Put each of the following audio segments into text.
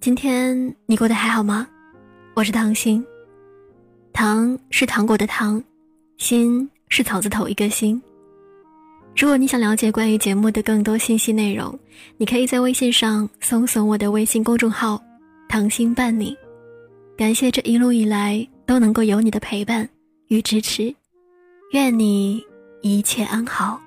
今天你过得还好吗？我是糖心，糖是糖果的糖，心是草字头一个心。如果你想了解关于节目的更多信息内容，你可以在微信上搜索我的微信公众号“糖心伴你”。感谢这一路以来都能够有你的陪伴与支持，愿你一切安好。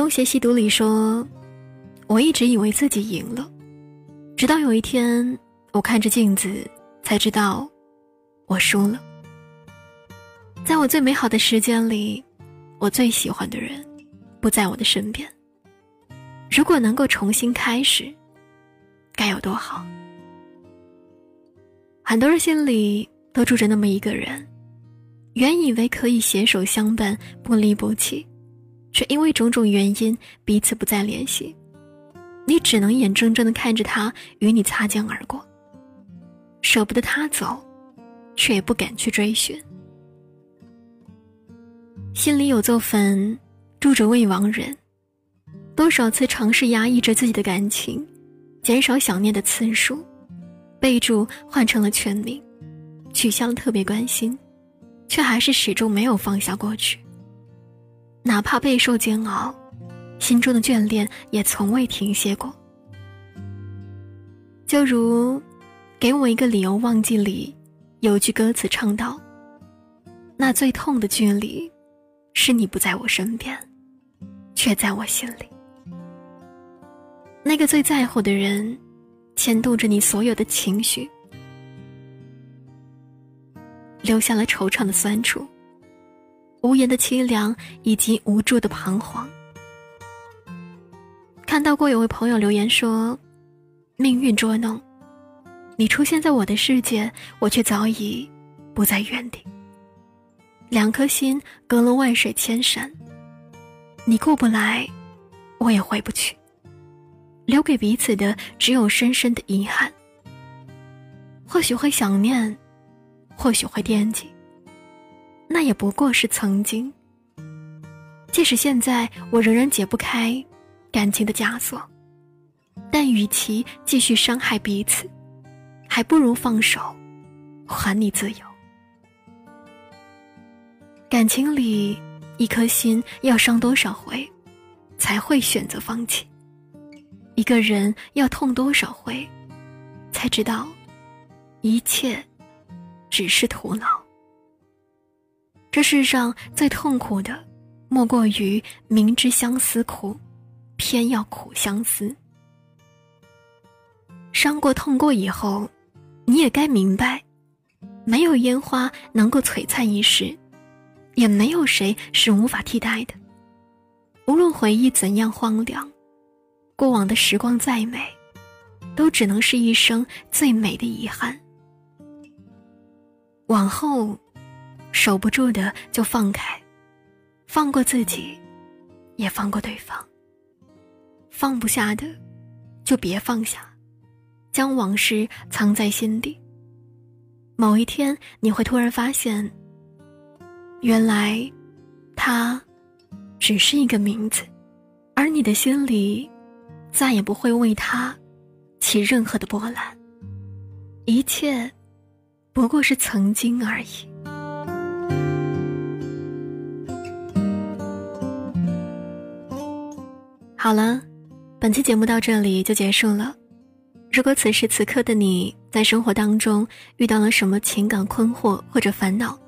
东邪西毒里说：“我一直以为自己赢了，直到有一天，我看着镜子，才知道我输了。在我最美好的时间里，我最喜欢的人不在我的身边。如果能够重新开始，该有多好！很多人心里都住着那么一个人，原以为可以携手相伴，不离不弃。”却因为种种原因彼此不再联系，你只能眼睁睁的看着他与你擦肩而过，舍不得他走，却也不敢去追寻。心里有座坟，住着未亡人，多少次尝试压抑着自己的感情，减少想念的次数，备注换成了全名，取消了特别关心，却还是始终没有放下过去。哪怕备受煎熬，心中的眷恋也从未停歇过。就如《给我一个理由忘记》里有句歌词唱道：“那最痛的距离，是你不在我身边，却在我心里。那个最在乎的人，牵动着你所有的情绪，留下了惆怅的酸楚。”无言的凄凉以及无助的彷徨。看到过有位朋友留言说：“命运捉弄，你出现在我的世界，我却早已不在原地。两颗心隔了万水千山，你过不来，我也回不去。留给彼此的只有深深的遗憾。或许会想念，或许会惦记。”那也不过是曾经。即使现在我仍然解不开感情的枷锁，但与其继续伤害彼此，还不如放手，还你自由。感情里，一颗心要伤多少回，才会选择放弃？一个人要痛多少回，才知道一切只是徒劳？这世上最痛苦的，莫过于明知相思苦，偏要苦相思。伤过痛过以后，你也该明白，没有烟花能够璀璨一时，也没有谁是无法替代的。无论回忆怎样荒凉，过往的时光再美，都只能是一生最美的遗憾。往后。守不住的就放开，放过自己，也放过对方。放不下的，就别放下，将往事藏在心底。某一天，你会突然发现，原来，他，只是一个名字，而你的心里，再也不会为他，起任何的波澜。一切，不过是曾经而已。好了，本期节目到这里就结束了。如果此时此刻的你在生活当中遇到了什么情感困惑或者烦恼，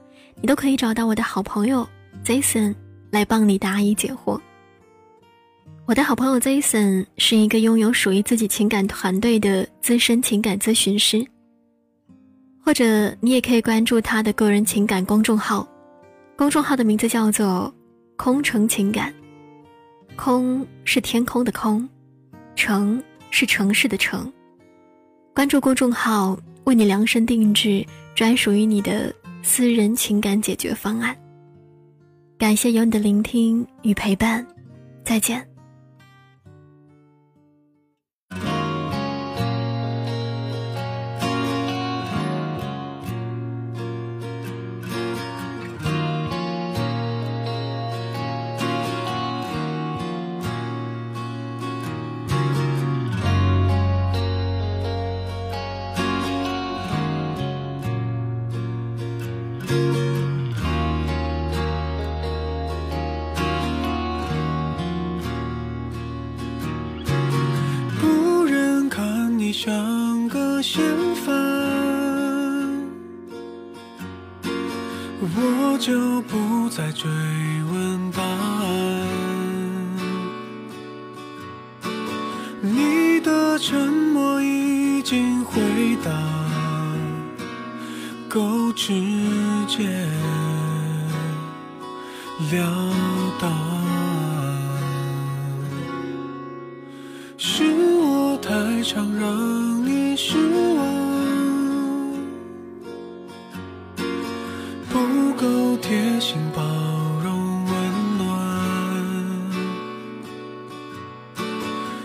你都可以找到我的好朋友 Jason 来帮你答疑解惑。我的好朋友 Jason 是一个拥有属于自己情感团队的资深情感咨询师，或者你也可以关注他的个人情感公众号，公众号的名字叫做“空城情感”。空是天空的空，城是城市的城。关注公众号，为你量身定制专属于你的私人情感解决方案。感谢有你的聆听与陪伴，再见。像个嫌犯，我就不再追问答案。你的沉默已经回答，够直接了当。够贴心包容温暖，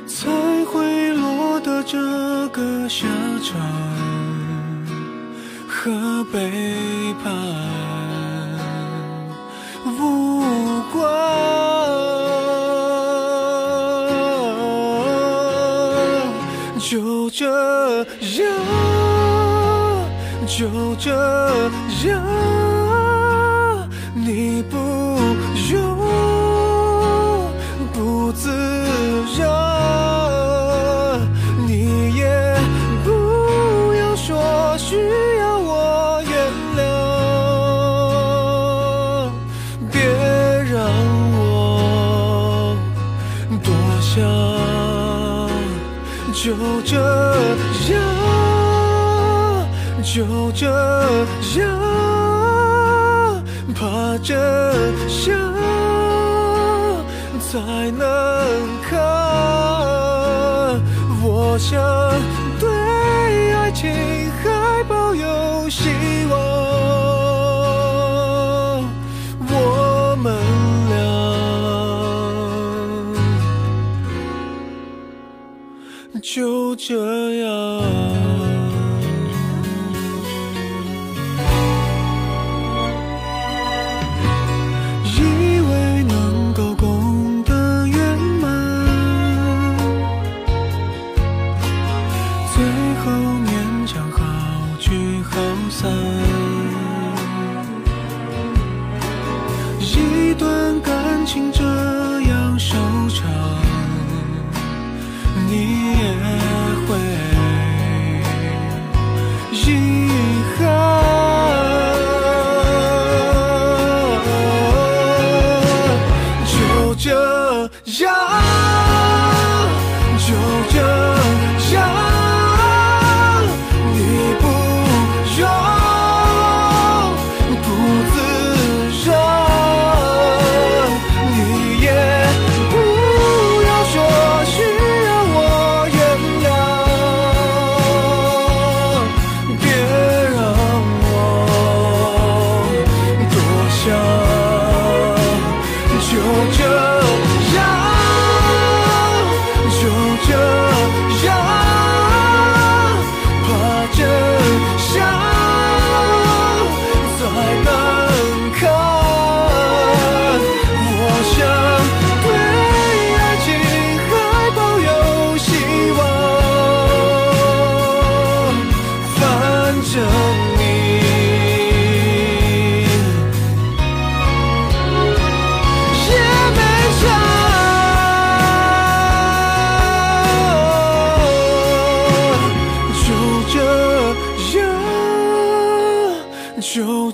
才会落得这个下场和背叛无关。就这样，就这样，你不用不自然，你也不要说需要我原谅，别让我多想。就这样，就这样，怕真相才能看。我想对爱情还抱有希望。我们俩就这样，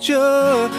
着